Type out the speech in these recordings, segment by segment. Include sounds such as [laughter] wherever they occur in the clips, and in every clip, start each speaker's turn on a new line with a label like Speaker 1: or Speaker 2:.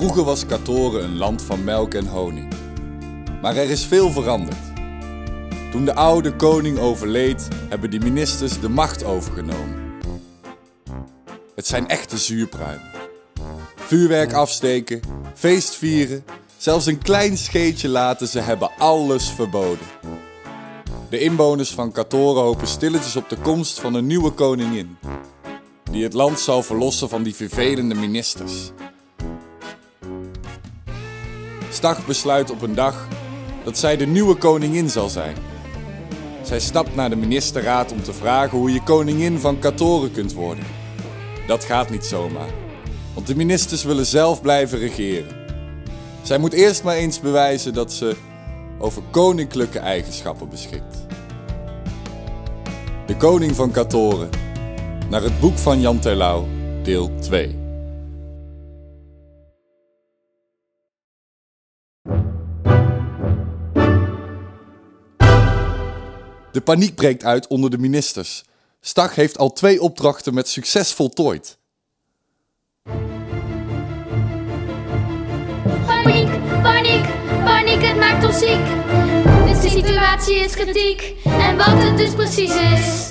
Speaker 1: Vroeger was Katoren een land van melk en honing. Maar er is veel veranderd. Toen de oude koning overleed, hebben die ministers de macht overgenomen. Het zijn echte zuurpruimen. Vuurwerk afsteken, feest vieren, zelfs een klein scheetje laten, ze hebben alles verboden. De inwoners van Katoren hopen stilletjes op de komst van een nieuwe koningin. Die het land zal verlossen van die vervelende ministers. Stag besluit op een dag dat zij de nieuwe koningin zal zijn. Zij stapt naar de ministerraad om te vragen hoe je koningin van Katoren kunt worden. Dat gaat niet zomaar, want de ministers willen zelf blijven regeren. Zij moet eerst maar eens bewijzen dat ze over koninklijke eigenschappen beschikt. De koning van Katoren, naar het boek van Jan Terlouw, deel 2. De paniek breekt uit onder de ministers. Stag heeft al twee opdrachten met succes voltooid.
Speaker 2: Paniek, paniek, paniek, het maakt ons ziek. De situatie is kritiek en wat het dus precies is.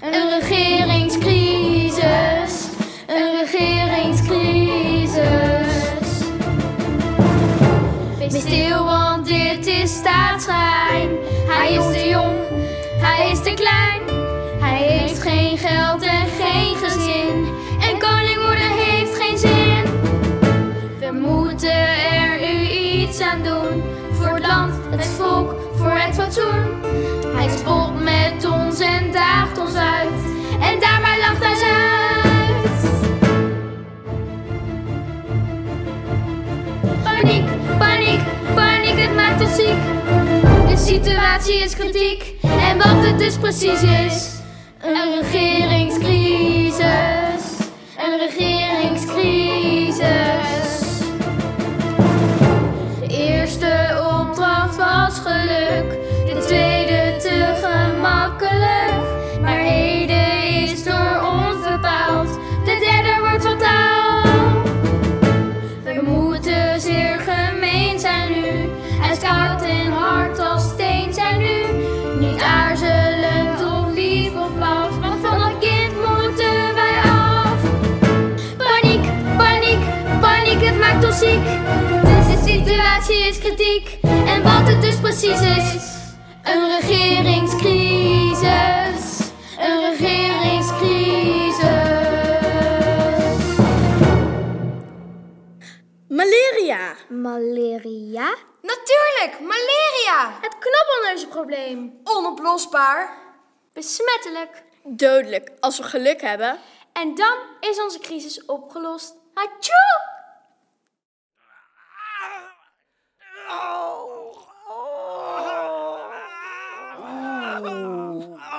Speaker 2: Een regeringscrisis, een regeringscrisis. Wees stil, want dit is staatsgeheim. Hij is het volk, voor het fatsoen. Hij spot met ons en daagt ons uit. En daarbij lacht hij uit. Paniek, paniek, paniek, het maakt ons ziek. De situatie is kritiek. En wat het dus precies is. Een regeringscrisis. Een regeringscrisis. Precies is. Een regeringscrisis, een regeringscrisis.
Speaker 3: Malaria.
Speaker 4: Malaria?
Speaker 5: Natuurlijk, malaria.
Speaker 3: Het knobbelneusprobleem.
Speaker 5: Onoplosbaar.
Speaker 2: Besmettelijk.
Speaker 3: Dodelijk, als we geluk hebben.
Speaker 2: En dan is onze crisis opgelost. Hatsjoe! Koorts,
Speaker 4: 오.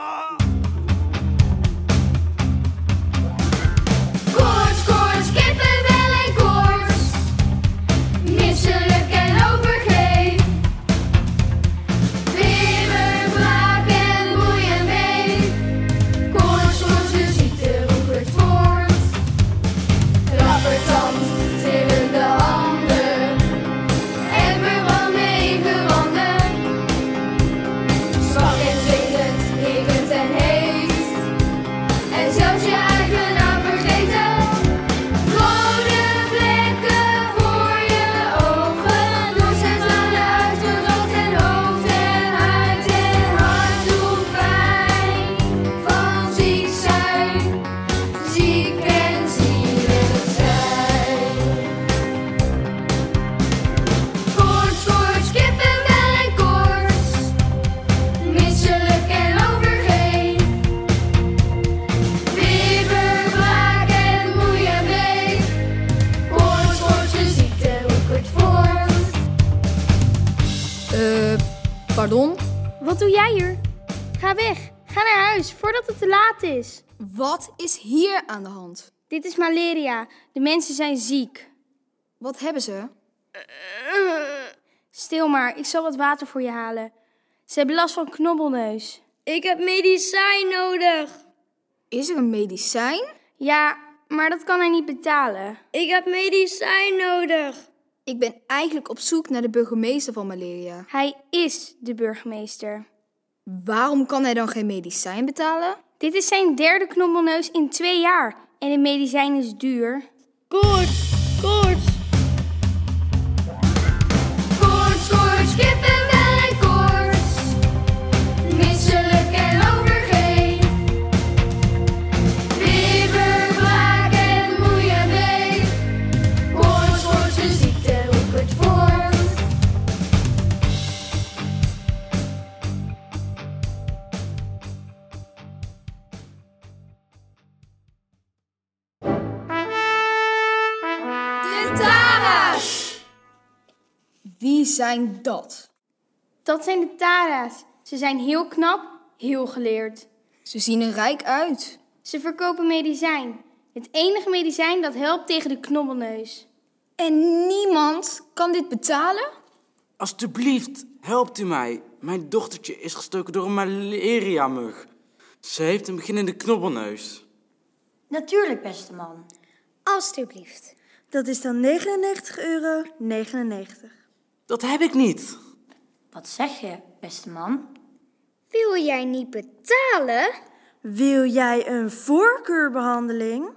Speaker 4: Is malaria. De mensen zijn ziek.
Speaker 5: Wat hebben ze?
Speaker 4: Stil maar, ik zal wat water voor je halen. Ze hebben last van knobbelneus.
Speaker 3: Ik heb medicijn nodig.
Speaker 5: Is er een medicijn?
Speaker 4: Ja, maar dat kan hij niet betalen.
Speaker 3: Ik heb medicijn nodig.
Speaker 4: Ik ben eigenlijk op zoek naar de burgemeester van malaria.
Speaker 6: Hij is de burgemeester.
Speaker 4: Waarom kan hij dan geen medicijn betalen?
Speaker 6: Dit is zijn derde knobbelneus in twee jaar. En het medicijn is duur.
Speaker 3: Koorts. Koorts,
Speaker 4: zijn dat?
Speaker 6: Dat zijn de Tara's. Ze zijn heel knap, heel geleerd.
Speaker 4: Ze zien er rijk uit.
Speaker 6: Ze verkopen medicijn. Het enige medicijn dat helpt tegen de knobbelneus.
Speaker 4: En niemand kan dit betalen?
Speaker 7: Alsjeblieft, helpt u mij. Mijn dochtertje is gestoken door een malaria-mug. Ze heeft een beginnende knobbelneus.
Speaker 8: Natuurlijk, beste man.
Speaker 3: Alsjeblieft.
Speaker 9: Dat is dan 99,99 euro.
Speaker 7: Dat heb ik niet.
Speaker 8: Wat zeg je, beste man?
Speaker 3: Wil jij niet betalen?
Speaker 9: Wil jij een voorkeurbehandeling?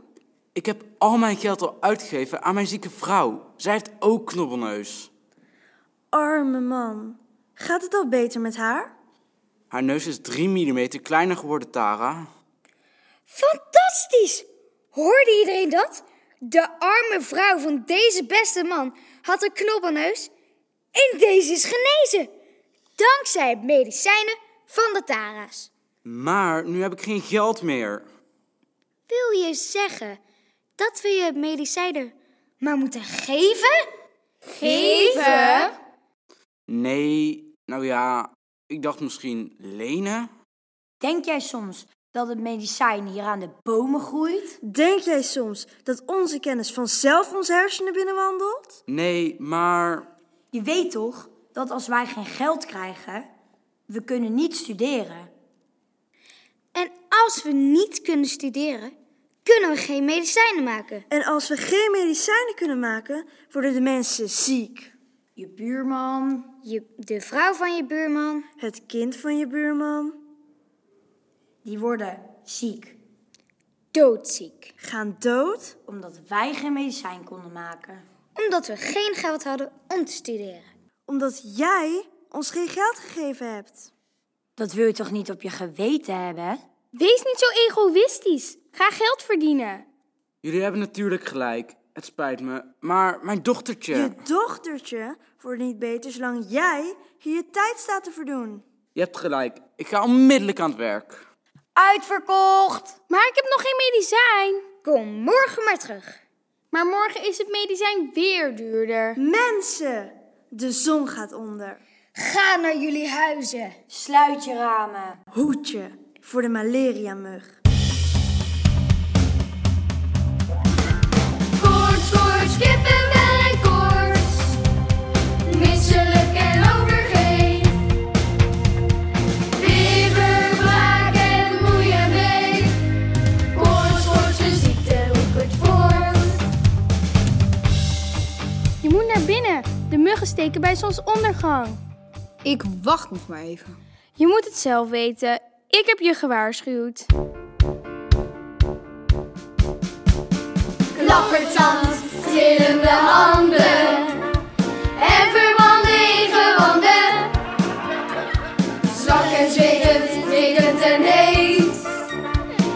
Speaker 7: Ik heb al mijn geld al uitgegeven aan mijn zieke vrouw. Zij heeft ook knobbelneus.
Speaker 9: Arme man. Gaat het al beter met haar?
Speaker 7: Haar neus is 3 mm kleiner geworden, Tara.
Speaker 3: Fantastisch! Hoorde iedereen dat? De arme vrouw van deze beste man had een knobbelneus en deze is genezen. Dankzij medicijnen van de Tara's.
Speaker 7: Maar nu heb ik geen geld meer.
Speaker 3: Wil je zeggen dat we je medicijnen maar moeten geven?
Speaker 4: Geven?
Speaker 7: Nee, nou ja, ik dacht misschien lenen.
Speaker 8: Denk jij soms dat het medicijn hier aan de bomen groeit?
Speaker 9: Denk jij soms dat onze kennis vanzelf onze hersenen binnenwandelt?
Speaker 7: Nee, maar
Speaker 8: Je weet toch dat als wij geen geld krijgen, we kunnen niet studeren.
Speaker 3: En als we niet kunnen studeren, kunnen we geen medicijnen maken.
Speaker 9: En als we geen medicijnen kunnen maken, worden de mensen ziek.
Speaker 8: Je buurman,
Speaker 3: Je, de vrouw van je buurman,
Speaker 9: Het kind van je buurman
Speaker 8: die worden ziek.
Speaker 3: doodziek.
Speaker 9: gaan dood.
Speaker 8: Omdat wij geen medicijn konden maken.
Speaker 3: Omdat we geen geld hadden om te studeren.
Speaker 9: Omdat jij ons geen geld gegeven hebt.
Speaker 8: Dat wil je toch niet op je geweten hebben?
Speaker 6: Wees niet zo egoïstisch. Ga geld verdienen.
Speaker 7: jullie hebben natuurlijk gelijk. Het spijt me, maar mijn dochtertje.
Speaker 9: Je dochtertje wordt niet beter zolang jij hier je tijd staat te verdoen.
Speaker 7: Je hebt gelijk. Ik ga onmiddellijk aan het werk.
Speaker 8: Uitverkocht!
Speaker 6: Maar ik heb nog geen medicijn.
Speaker 3: Kom morgen maar terug.
Speaker 6: Maar morgen is het medicijn weer duurder.
Speaker 9: Mensen, de zon gaat onder.
Speaker 3: Ga naar jullie huizen.
Speaker 8: Sluit je ramen.
Speaker 9: Hoedje voor de malaria-mug.
Speaker 2: Koorts, koorts, kippenvel
Speaker 6: steken bij zonsondergang.
Speaker 4: Ik wacht nog maar even.
Speaker 6: Je moet het zelf weten. Ik heb je gewaarschuwd.
Speaker 2: Klappertand, trillende handen. En verwande in gewanden. Zwak en zwetend, riddend en heet.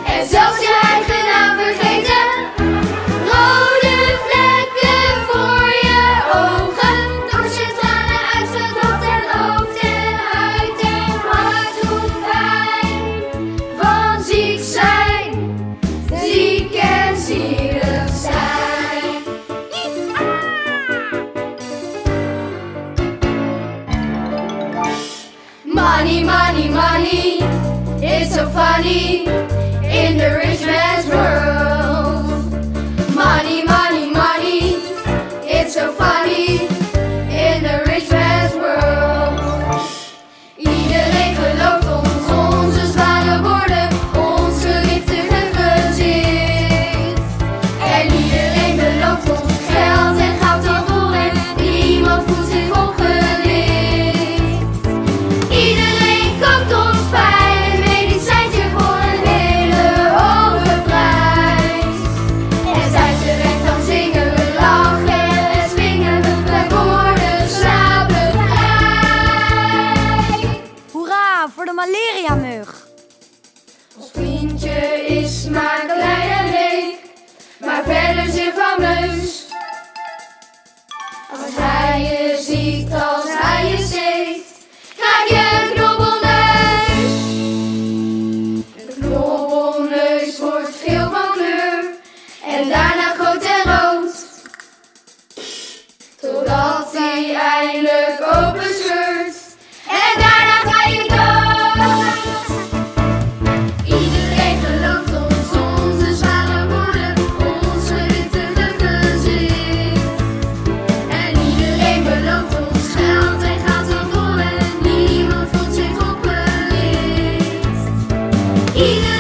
Speaker 2: En zelfs je eigen naam vergeten. money. Iedereen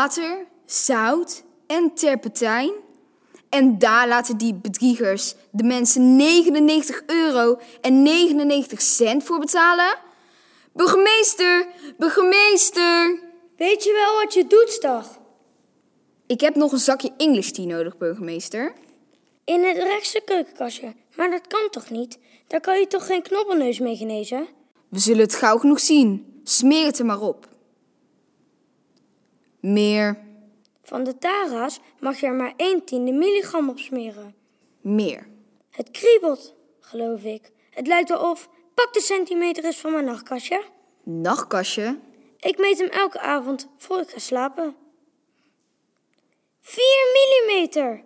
Speaker 5: Water, zout en terpentijn. En daar laten die bedriegers de mensen 99 euro en 99 cent voor betalen. Burgemeester, burgemeester.
Speaker 10: Weet je wel wat je doet, Stag?
Speaker 5: Ik heb nog een zakje English tea nodig, burgemeester.
Speaker 10: In het rechtse keukenkastje. Maar dat kan toch niet? Daar kan je toch geen knobbelneus mee genezen?
Speaker 5: We zullen het gauw genoeg zien. Smeer het er maar op. Meer,
Speaker 10: Van de Tara's mag je er maar 1 tiende milligram op smeren.
Speaker 5: meer.
Speaker 10: Het kriebelt, geloof ik. Het lijkt wel of... Pak de centimeter eens van mijn nachtkastje.
Speaker 5: Nachtkastje?
Speaker 10: Ik meet hem elke avond voor ik ga slapen. 4 millimeter.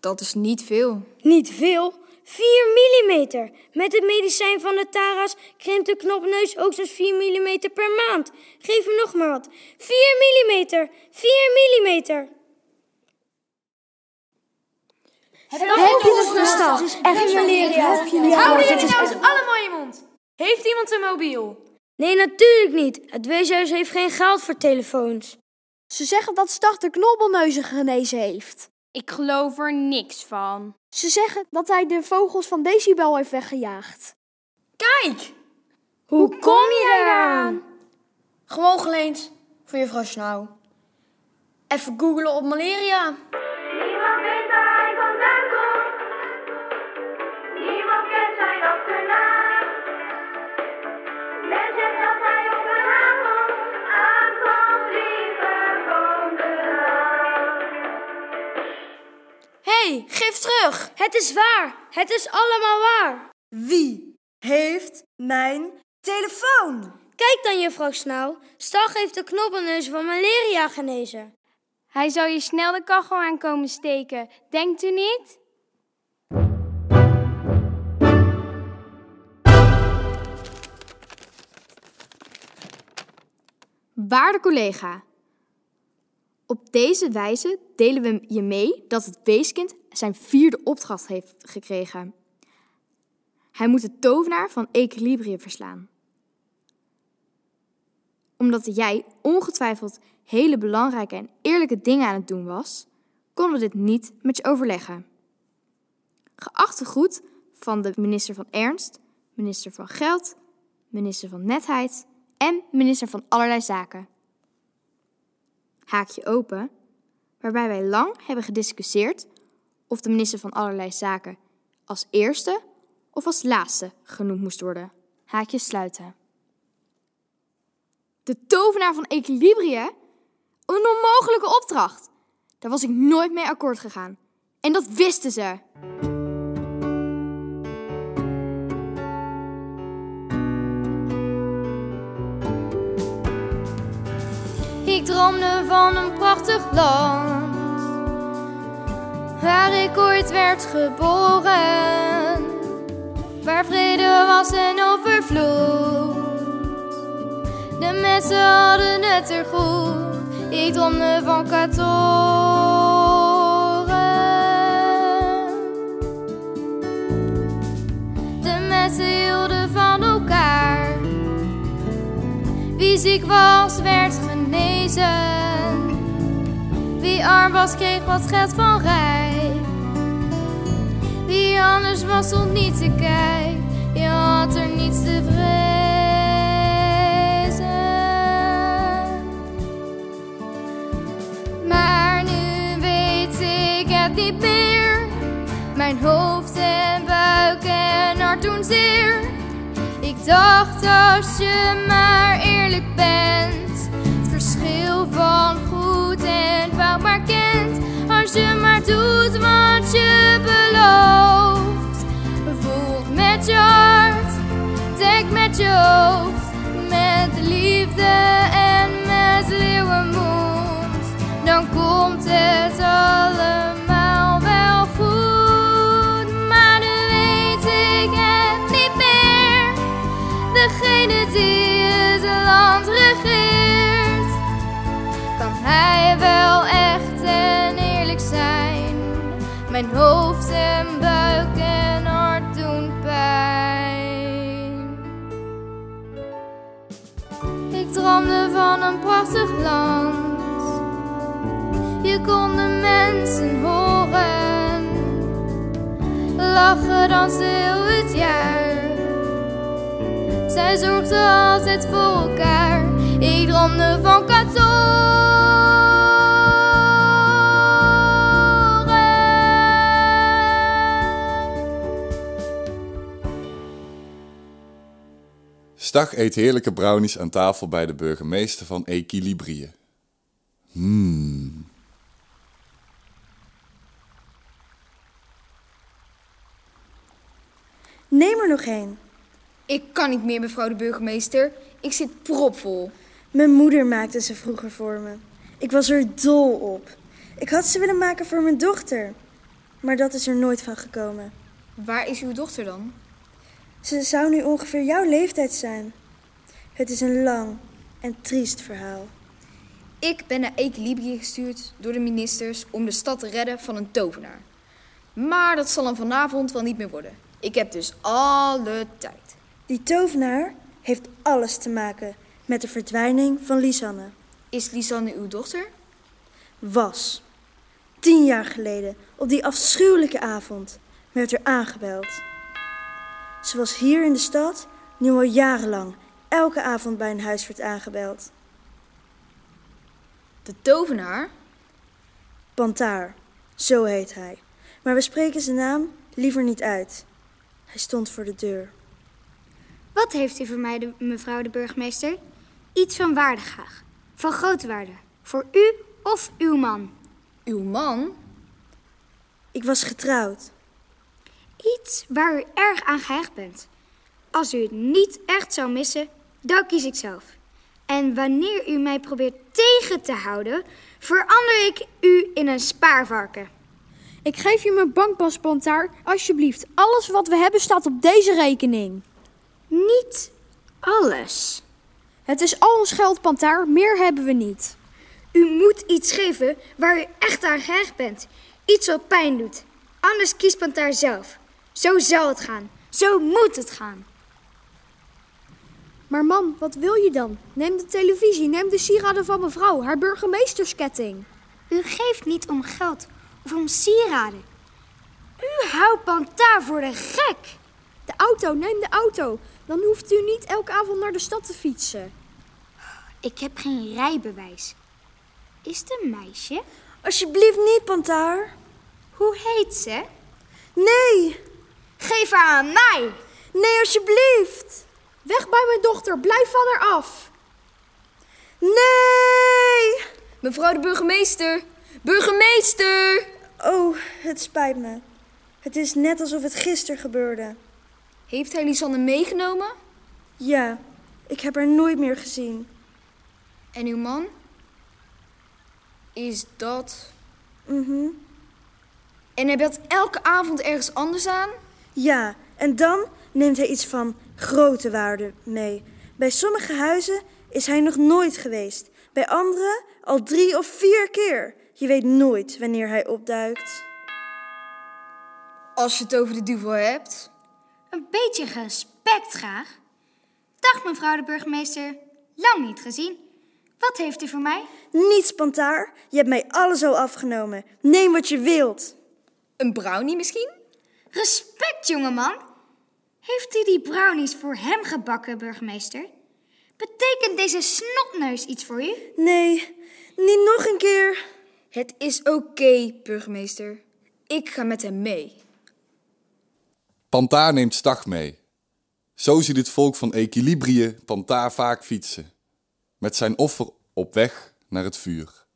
Speaker 5: Dat is niet veel.
Speaker 10: Niet veel. 4 millimeter. Met het medicijn van de Tara's krimpt de knopneus hoogstens 4 millimeter per maand. Geef me nog maar wat. 4 millimeter. 4 millimeter.
Speaker 6: Heb je het verstand? Echt malaria. Houden jullie nou eens allemaal je mond. Heeft iemand een mobiel?
Speaker 10: Nee, natuurlijk niet. Het weeshuis heeft geen geld voor telefoons.
Speaker 11: Ze zeggen dat Stag de knobbelneuzen genezen heeft.
Speaker 6: Ik geloof er niks van.
Speaker 11: Ze zeggen dat hij de vogels van Decibel heeft weggejaagd.
Speaker 6: Kijk!
Speaker 10: Hoe kom je eraan?
Speaker 2: Gewoon geleend van juffrouw Snauw. Even googelen op malaria. Hé, hey, geef terug.
Speaker 10: Het is waar. Het is allemaal waar.
Speaker 9: Wie heeft mijn telefoon?
Speaker 10: Kijk dan, juffrouw Snauw. Stag heeft de knobbelneus van malaria genezen.
Speaker 6: Hij zal je snel de kachel aan komen steken. Denkt u niet?
Speaker 5: Waarde collega, op deze wijze delen we je mee dat het weeskind zijn vierde opdracht heeft gekregen. Hij moet de tovenaar van equilibrium verslaan. Omdat jij ongetwijfeld hele belangrijke en eerlijke dingen aan het doen was, konden we dit niet met je overleggen. Geachte groet van de minister van Ernst, minister van Geld, minister van Netheid en minister van Allerlei Zaken. Haakje open, waarbij wij lang hebben gediscussieerd of de minister van Allerlei Zaken als eerste of als laatste genoemd moest worden. Haakje sluiten. De tovenaar van Equilibrië? Een onmogelijke opdracht. Daar was ik nooit mee akkoord gegaan. En dat wisten ze.
Speaker 12: Droomde van een prachtig land, waar ik ooit werd geboren, waar vrede was en overvloed. De mensen hadden het er goed, ik droomde van Katoren. De mensen hielden van elkaar. Wie ziek was, werd Wie arm was, kreeg wat geld van rijk. Wie anders was, stond niet te kijken. Je had er niets te vrezen. Maar nu weet ik het niet meer. Mijn hoofd en buik en hart doen zeer. Ik dacht als je maar eerlijk bent, je belooft, voelt met je hart, denk met je hoofd, Mijn hoofd en buik en hart doen pijn. Ik droomde van een prachtig land. Je kon de mensen horen, lachen dansen heel het jaar. Zij zorgde altijd voor elkaar. Ik droomde van
Speaker 1: Stag eet heerlijke brownies aan tafel bij de burgemeester van Equilibrië. Hmm.
Speaker 9: Neem er nog één.
Speaker 4: Ik kan niet meer, mevrouw de burgemeester. Ik zit propvol.
Speaker 9: Mijn moeder maakte ze vroeger voor me. Ik was er dol op. Ik had ze willen maken voor mijn dochter. Maar dat is er nooit van gekomen.
Speaker 4: Waar is uw dochter dan?
Speaker 9: Ze zou nu ongeveer jouw leeftijd zijn. Het is een lang en triest verhaal.
Speaker 4: Ik ben naar Equilibrië gestuurd door de ministers om de stad te redden van een tovenaar. Maar dat zal hem vanavond wel niet meer worden. Ik heb dus alle tijd.
Speaker 9: Die tovenaar heeft alles te maken met de verdwijning van Lisanne.
Speaker 4: Is Lisanne uw dochter?
Speaker 9: Was. Tien jaar geleden, op die afschuwelijke avond, werd er aangebeld. Ze was hier in de stad, nu al jarenlang, elke avond bij een huis werd aangebeld.
Speaker 4: De tovenaar?
Speaker 9: Pantaar, zo heet hij. Maar we spreken zijn naam liever niet uit. Hij stond voor de deur.
Speaker 3: Wat heeft u voor mij, de, mevrouw de burgemeester? Iets van waarde graag. Van grote waarde. Voor u of uw man.
Speaker 4: Uw man?
Speaker 9: Ik was getrouwd.
Speaker 3: Iets waar u erg aan gehecht bent. Als u het niet echt zou missen, dan kies ik zelf. En wanneer u mij probeert tegen te houden, verander ik u in een spaarvarken.
Speaker 11: Ik geef je mijn bankpas, Pantaar. Alsjeblieft, alles wat we hebben staat op deze rekening.
Speaker 3: Niet alles.
Speaker 11: Het is al ons geld, Pantaar. Meer hebben we niet.
Speaker 3: U moet iets geven waar u echt aan gehecht bent. Iets wat pijn doet. Anders kiest Pantaar zelf. Zo zal het gaan. Zo moet het gaan.
Speaker 11: Maar man, wat wil je dan? Neem de televisie, neem de sieraden van mevrouw, haar burgemeestersketting.
Speaker 3: U geeft niet om geld of om sieraden. U houdt Pantaar voor de gek.
Speaker 11: De auto, neem de auto. Dan hoeft u niet elke avond naar de stad te fietsen.
Speaker 3: Ik heb geen rijbewijs. Is het een meisje?
Speaker 9: Alsjeblieft niet, Pantaar.
Speaker 3: Hoe heet ze?
Speaker 9: Nee.
Speaker 3: Geef haar aan mij.
Speaker 9: Nee, alsjeblieft.
Speaker 11: Weg bij mijn dochter, blijf van haar af.
Speaker 9: Nee!
Speaker 4: Mevrouw de burgemeester! Burgemeester!
Speaker 9: Oh, het spijt me. Het is net alsof het gisteren gebeurde.
Speaker 4: Heeft hij Lisanne meegenomen?
Speaker 9: Ja, ik heb haar nooit meer gezien.
Speaker 4: En uw man? Is dat...
Speaker 9: Mhm.
Speaker 4: En hij belt elke avond ergens anders aan?
Speaker 9: Ja, en dan neemt hij iets van grote waarde mee. Bij sommige huizen is hij nog nooit geweest. Bij andere al drie of vier keer. Je weet nooit wanneer hij opduikt.
Speaker 4: Als je het over de duvel hebt.
Speaker 13: Een beetje respect graag. Dag mevrouw de burgemeester. Lang niet gezien. Wat heeft u voor mij?
Speaker 9: Niets, Pantaar. Je hebt mij alles al afgenomen. Neem wat je wilt.
Speaker 4: Een brownie misschien?
Speaker 13: Respect, jongeman. Heeft u die brownies voor hem gebakken, burgemeester? Betekent deze snotneus iets voor u?
Speaker 9: Nee, niet nog een keer.
Speaker 4: Het is oké, burgemeester. Ik ga met hem mee.
Speaker 3: Pantaar neemt Stag mee. Zo ziet het volk van Equilibrië Pantaar vaak fietsen. Met zijn offer op weg naar het vuur.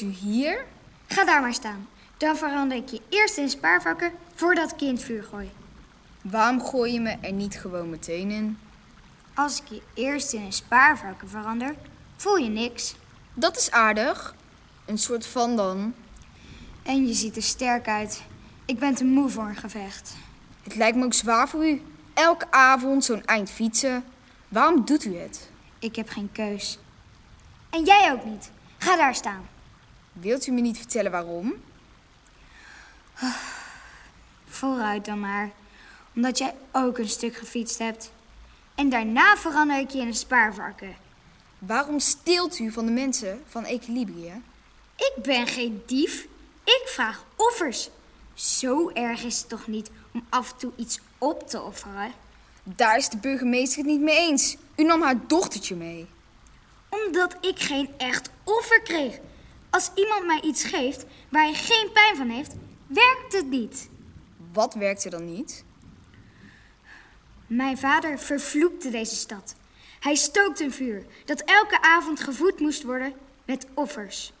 Speaker 4: Woont u hier?
Speaker 13: Ga daar maar staan. Dan verander ik je eerst in spaarvakken voordat ik je in het vuur gooi.
Speaker 4: Waarom gooi je me er niet gewoon meteen in?
Speaker 13: Als ik je eerst in een spaarvarken verander, voel je niks.
Speaker 4: Dat is aardig. Een soort van dan.
Speaker 13: En je ziet er sterk uit. Ik ben te moe voor een gevecht.
Speaker 4: Het lijkt me ook zwaar voor u. Elke avond zo'n eind fietsen. Waarom doet u het?
Speaker 13: Ik heb geen keus. En jij ook niet. Ga daar staan.
Speaker 4: Wilt u me niet vertellen waarom?
Speaker 3: Vooruit dan maar. Omdat jij ook een stuk gefietst hebt. En daarna verander ik je in een spaarvarken.
Speaker 4: Waarom steelt u van de mensen van Equilibrië?
Speaker 3: Ik ben geen dief. Ik vraag offers. Zo erg is het toch niet om af en toe iets op te offeren?
Speaker 4: Daar is de burgemeester het niet mee eens. U nam haar dochtertje mee.
Speaker 3: Omdat ik geen echt offer kreeg. Als iemand mij iets geeft waar hij geen pijn van heeft, werkt het niet.
Speaker 4: Wat werkte dan niet?
Speaker 3: Mijn vader vervloekte deze stad. Hij stookte een vuur dat elke avond gevoed moest worden met offers.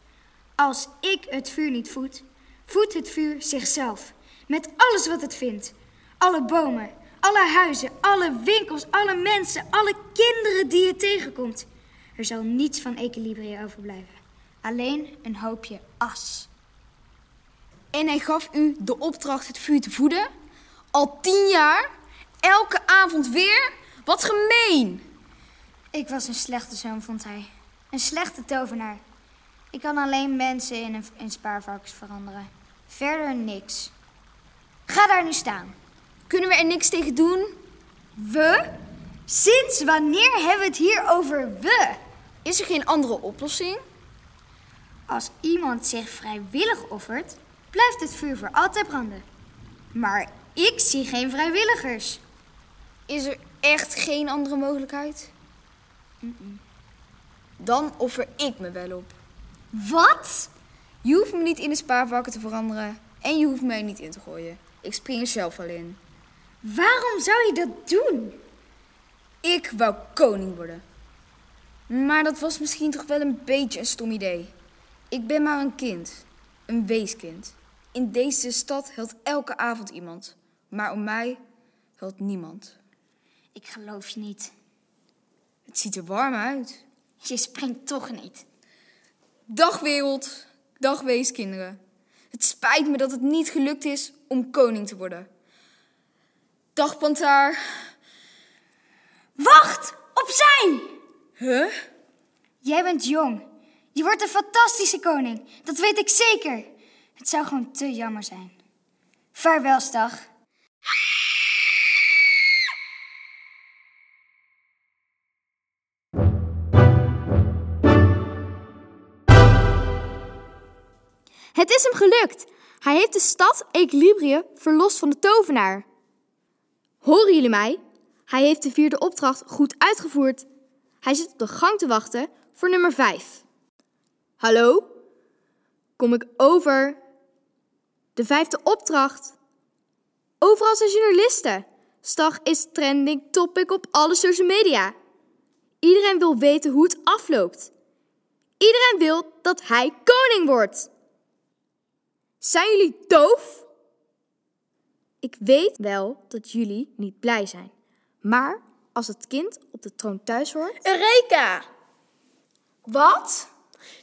Speaker 3: Als ik het vuur niet voed, voedt het vuur zichzelf. Met alles wat het vindt. Alle bomen, alle huizen, alle winkels, alle mensen, alle kinderen die het tegenkomt. Er zal niets van equilibrium overblijven. Alleen een hoopje as.
Speaker 4: En hij gaf u de opdracht het vuur te voeden? Al tien jaar? Elke avond weer? Wat gemeen!
Speaker 3: Ik was een slechte zoon, vond hij. Een slechte tovenaar. Ik kan alleen mensen in, een, in spaarvarkens veranderen. Verder niks. Ga daar nu staan.
Speaker 4: Kunnen we er niks tegen doen?
Speaker 3: We? Sinds wanneer hebben we het hier over we?
Speaker 4: Is er geen andere oplossing?
Speaker 3: Als iemand zich vrijwillig offert, blijft het vuur voor altijd branden. Maar ik zie geen vrijwilligers.
Speaker 4: Is er echt geen andere mogelijkheid? Dan offer ik me wel op.
Speaker 3: Wat?
Speaker 4: Je hoeft me niet in de spaarvakken te veranderen en je hoeft mij niet in te gooien. Ik spring er zelf wel in.
Speaker 3: Waarom zou je dat doen?
Speaker 4: Ik wou koning worden. Maar dat was misschien toch wel een beetje een stom idee. Ik ben maar een kind, een weeskind. In deze stad helpt elke avond iemand, maar om mij helpt niemand.
Speaker 3: Ik geloof je niet.
Speaker 4: Het ziet er warm uit.
Speaker 3: Je springt toch niet.
Speaker 4: Dag wereld, dag weeskinderen. Het spijt me dat het niet gelukt is om koning te worden. Dag pantaar.
Speaker 3: Wacht! Opzij!
Speaker 4: Huh?
Speaker 3: Jij bent jong. Je wordt een fantastische koning. Dat weet ik zeker. Het zou gewoon te jammer zijn. Vaarwel, Stag.
Speaker 5: Het is hem gelukt. Hij heeft de stad Equilibrium verlost van de tovenaar. Horen jullie mij? Hij heeft de vierde opdracht goed uitgevoerd. Hij zit op de gang te wachten voor nummer 5. Hallo? Kom ik over? De vijfde opdracht. Overal zijn journalisten. Stag is trending topic op alle social media. Iedereen wil weten hoe het afloopt. Iedereen wil dat hij koning wordt. Zijn jullie doof? Ik weet wel dat jullie niet blij zijn. Maar als het kind op de troon thuis hoort.
Speaker 14: Eureka!
Speaker 12: Wat?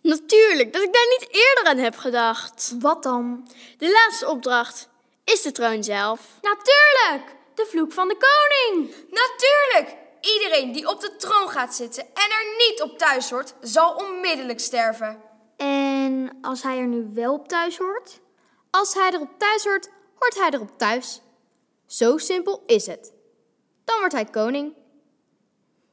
Speaker 14: Natuurlijk, dat ik daar niet eerder aan heb gedacht.
Speaker 11: Wat dan?
Speaker 14: De laatste opdracht is de troon zelf.
Speaker 11: Natuurlijk! De vloek van de koning!
Speaker 12: Natuurlijk! Iedereen die op de troon gaat zitten en er niet op thuis hoort, zal onmiddellijk sterven.
Speaker 11: En als hij er nu wel op thuis hoort?
Speaker 5: Als hij erop thuis hoort, hoort hij erop thuis. Zo simpel is het. Dan wordt hij koning.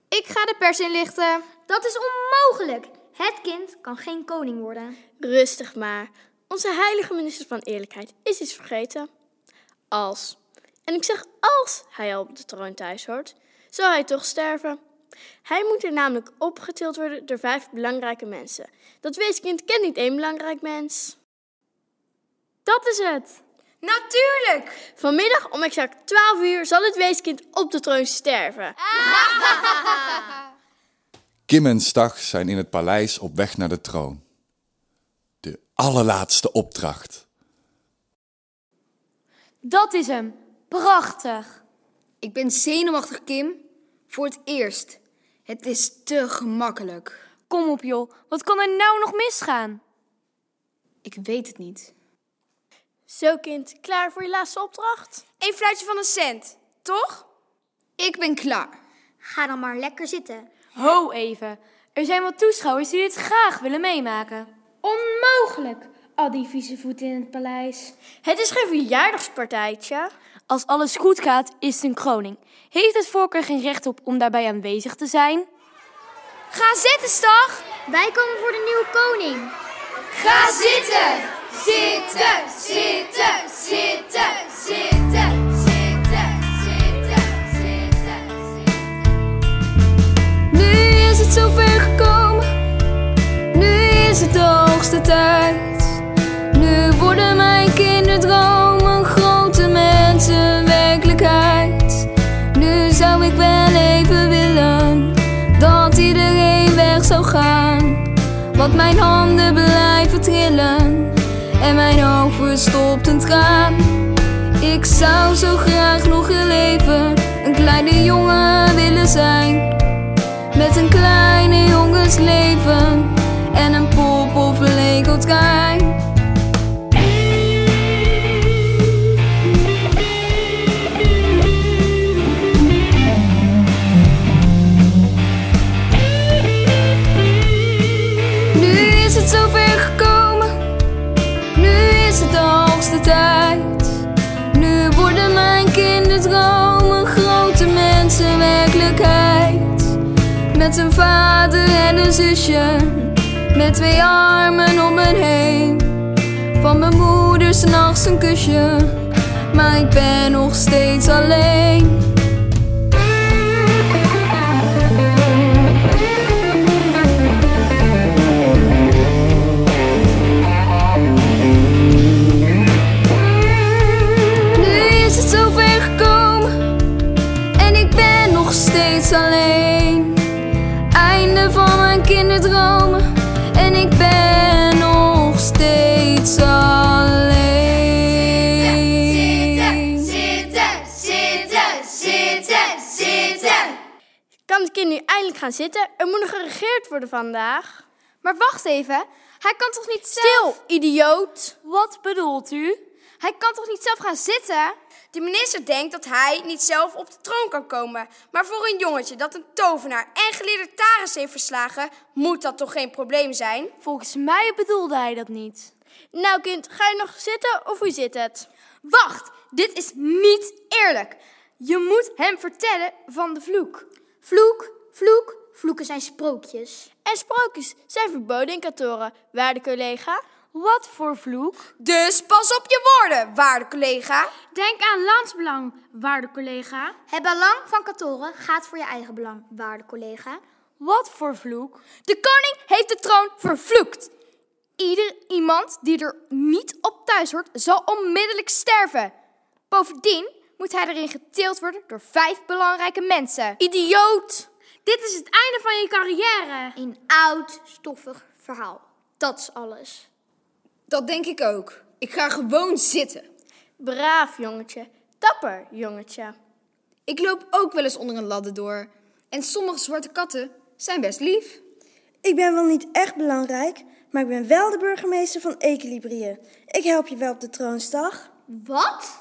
Speaker 5: Ik ga de pers inlichten.
Speaker 11: Dat is onmogelijk. Het kind kan geen koning worden.
Speaker 14: Rustig maar. Onze heilige minister van Eerlijkheid is iets vergeten. Als, en ik zeg als hij al op de troon thuis hoort, zal hij toch sterven. Hij moet er namelijk opgetild worden door vijf belangrijke mensen. Dat weeskind kent niet één belangrijk mens.
Speaker 11: Dat is het.
Speaker 12: Natuurlijk!
Speaker 14: Vanmiddag om exact 12 uur zal het weeskind op de troon sterven. [laughs]
Speaker 1: Kim en Stag zijn in het paleis op weg naar de troon. De allerlaatste opdracht.
Speaker 11: Dat is hem. Prachtig.
Speaker 4: Ik ben zenuwachtig, Kim. Voor het eerst. Het is te gemakkelijk.
Speaker 11: Kom op, joh. Wat kan er nou nog misgaan?
Speaker 4: Ik weet het niet.
Speaker 14: Zo kind, klaar voor je laatste opdracht?
Speaker 12: Een fluitje van een cent, toch?
Speaker 4: Ik ben klaar.
Speaker 3: Ga dan maar lekker zitten.
Speaker 11: Ho even. Er zijn wat toeschouwers die dit graag willen meemaken. Onmogelijk, al die vieze voeten in het paleis.
Speaker 14: Het is geen verjaardagspartijtje.
Speaker 10: Als alles goed gaat, is het een kroning. Heeft het volk er geen recht op om daarbij aanwezig te zijn?
Speaker 3: Ga zitten, Stag. Wij komen voor de nieuwe koning.
Speaker 2: Ga zitten! Zitten, zitten, zitten, zitten,
Speaker 12: Want mijn handen blijven trillen en mijn oog verstopt een traan. Ik zou zo graag nog heel even een kleine jongen willen zijn. Met een kleine jongensleven en een pop of een Lego Met een vader en een zusje, met twee armen om me heen. Van mijn moeder s'nachts een kusje, maar ik ben nog steeds alleen.
Speaker 14: Eindelijk gaan zitten? Er moet nog geregeerd worden vandaag.
Speaker 5: Maar wacht even. Hij kan toch niet zelf...
Speaker 14: Stil, idioot.
Speaker 10: Wat bedoelt u?
Speaker 5: Hij kan toch niet zelf gaan zitten?
Speaker 12: De minister denkt dat hij niet zelf op de troon kan komen. Maar voor een jongetje dat een tovenaar en geleerde Taris heeft verslagen, moet dat toch geen probleem zijn?
Speaker 10: Volgens mij bedoelde hij dat niet.
Speaker 14: Nou kind, ga je nog zitten of hoe zit het?
Speaker 5: Wacht, dit is niet eerlijk. Je moet hem vertellen van de vloek.
Speaker 3: Vloek, vloek, vloeken zijn sprookjes.
Speaker 14: En sprookjes zijn verboden in kantoren, waarde collega.
Speaker 10: Wat voor vloek?
Speaker 12: Dus pas op je woorden, waarde collega.
Speaker 11: Denk aan landsbelang, waarde collega.
Speaker 3: Het belang van kantoren gaat voor je eigen belang, waarde collega.
Speaker 10: Wat voor vloek?
Speaker 5: De koning heeft de troon vervloekt. Ieder iemand die er niet op thuis hoort, zal onmiddellijk sterven. Bovendien moet hij erin geteeld worden door vijf belangrijke mensen.
Speaker 14: Idioot!
Speaker 11: Dit is het einde van je carrière.
Speaker 3: Een oud, stoffig verhaal. Dat is alles.
Speaker 4: Dat denk ik ook. Ik ga gewoon zitten.
Speaker 14: Braaf jongetje, dapper jongetje.
Speaker 4: Ik loop ook wel eens onder een ladder door. En sommige zwarte katten zijn best lief.
Speaker 9: Ik ben wel niet echt belangrijk, maar ik ben wel de burgemeester van Equilibrië. Ik help je wel op de troonsdag.
Speaker 3: Wat?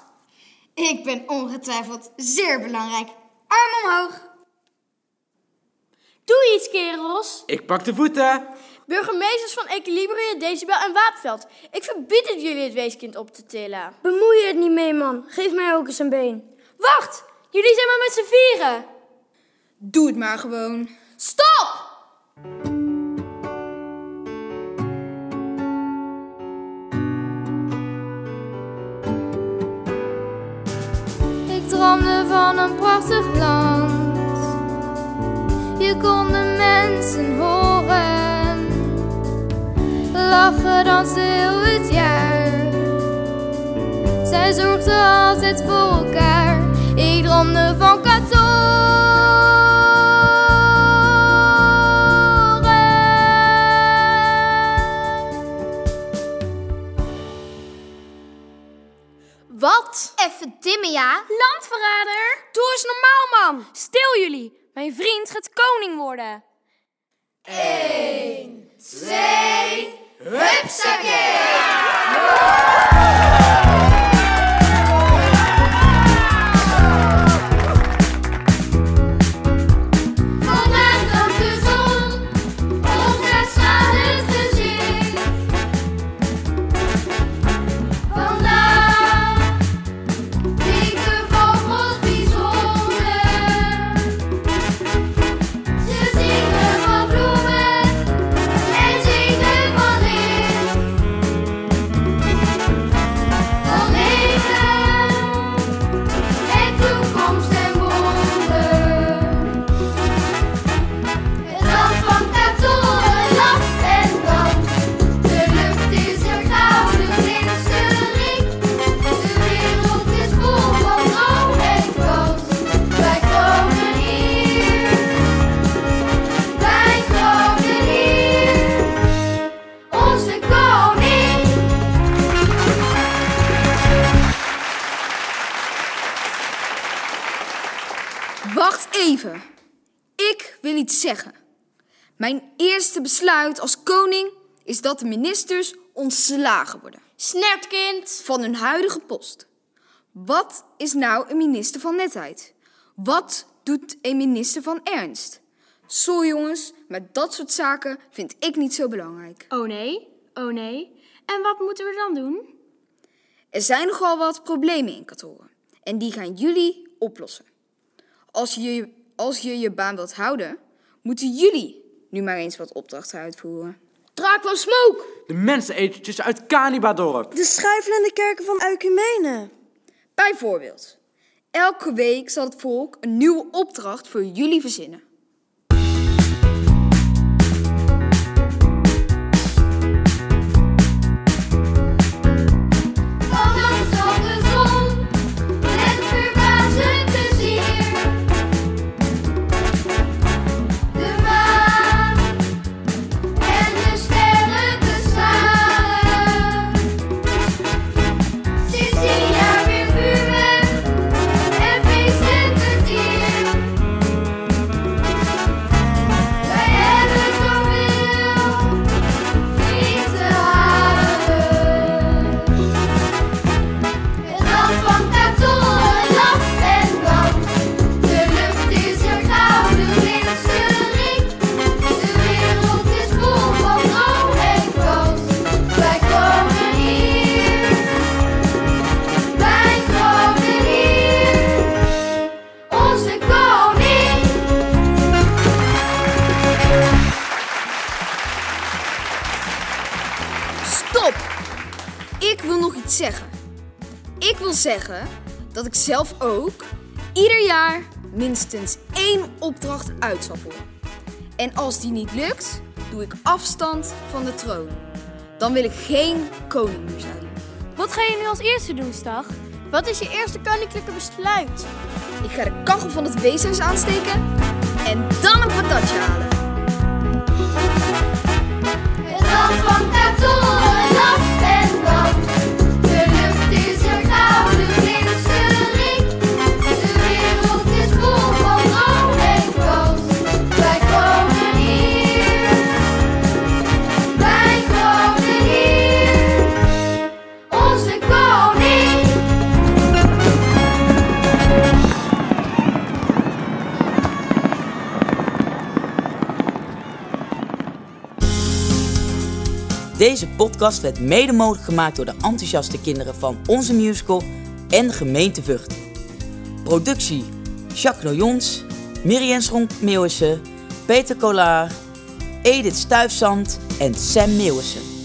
Speaker 3: Ik ben ongetwijfeld zeer belangrijk. Arm omhoog.
Speaker 11: Doe iets, kerels.
Speaker 7: Ik pak de voeten.
Speaker 14: Burgemeesters van Equilibrium, Decibel en Wapenveld. Ik verbied het jullie het weeskind op te tillen.
Speaker 10: Bemoei je het niet mee, man. Geef mij ook eens een been.
Speaker 11: Wacht, jullie zijn maar met z'n vieren.
Speaker 4: Doe het maar gewoon.
Speaker 5: Stop!
Speaker 2: Ik droomde van een prachtig land. Je kon de mensen horen. Lachen, dansen heel het jaar. Zij zorgden altijd voor elkaar. Ik droomde van
Speaker 14: Wat?
Speaker 3: Even dimmen, ja.
Speaker 11: Landverrader.
Speaker 5: Doe eens normaal, man.
Speaker 10: Stil jullie. Mijn vriend gaat koning worden.
Speaker 2: Vanuit de zon,
Speaker 4: besluit als koning is dat de ministers ontslagen worden.
Speaker 14: Snertkind!
Speaker 4: Van hun huidige post. Wat is nou een minister van netheid? Wat doet een minister van ernst? Sorry jongens, maar dat soort zaken vind ik niet zo belangrijk.
Speaker 11: Oh nee, oh nee. En wat moeten we dan doen?
Speaker 4: Er zijn nogal wat problemen in kantoren. En die gaan jullie oplossen. Als je, als je je baan wilt houden, moeten jullie nu maar eens wat opdrachten uitvoeren.
Speaker 14: Draak van Smoke!
Speaker 7: De menseneters uit Kanibadorp.
Speaker 9: De schuifelende kerken van Uicumene.
Speaker 4: Bijvoorbeeld, elke week zal het volk een nieuwe opdracht voor jullie verzinnen. Zeggen. Ik wil zeggen dat ik zelf ook ieder jaar minstens één opdracht uit zal voeren. En als die niet lukt, doe ik afstand van de troon. Dan wil ik geen koning meer zijn.
Speaker 10: Wat ga je nu als eerste doen, Stag?
Speaker 14: Wat is je eerste koninklijke besluit?
Speaker 4: Ik ga de kachel van het weeshuis aansteken en dan een patatje halen.
Speaker 2: Het land van karton,
Speaker 15: Deze podcast werd mede mogelijk gemaakt door de enthousiaste kinderen van Onze Musical en gemeente Vught. Productie Jacques Noyons, Miriam Schronk-Meeuwissen, Peter Collard, Edith Stuifzand en Sam Meeuwissen.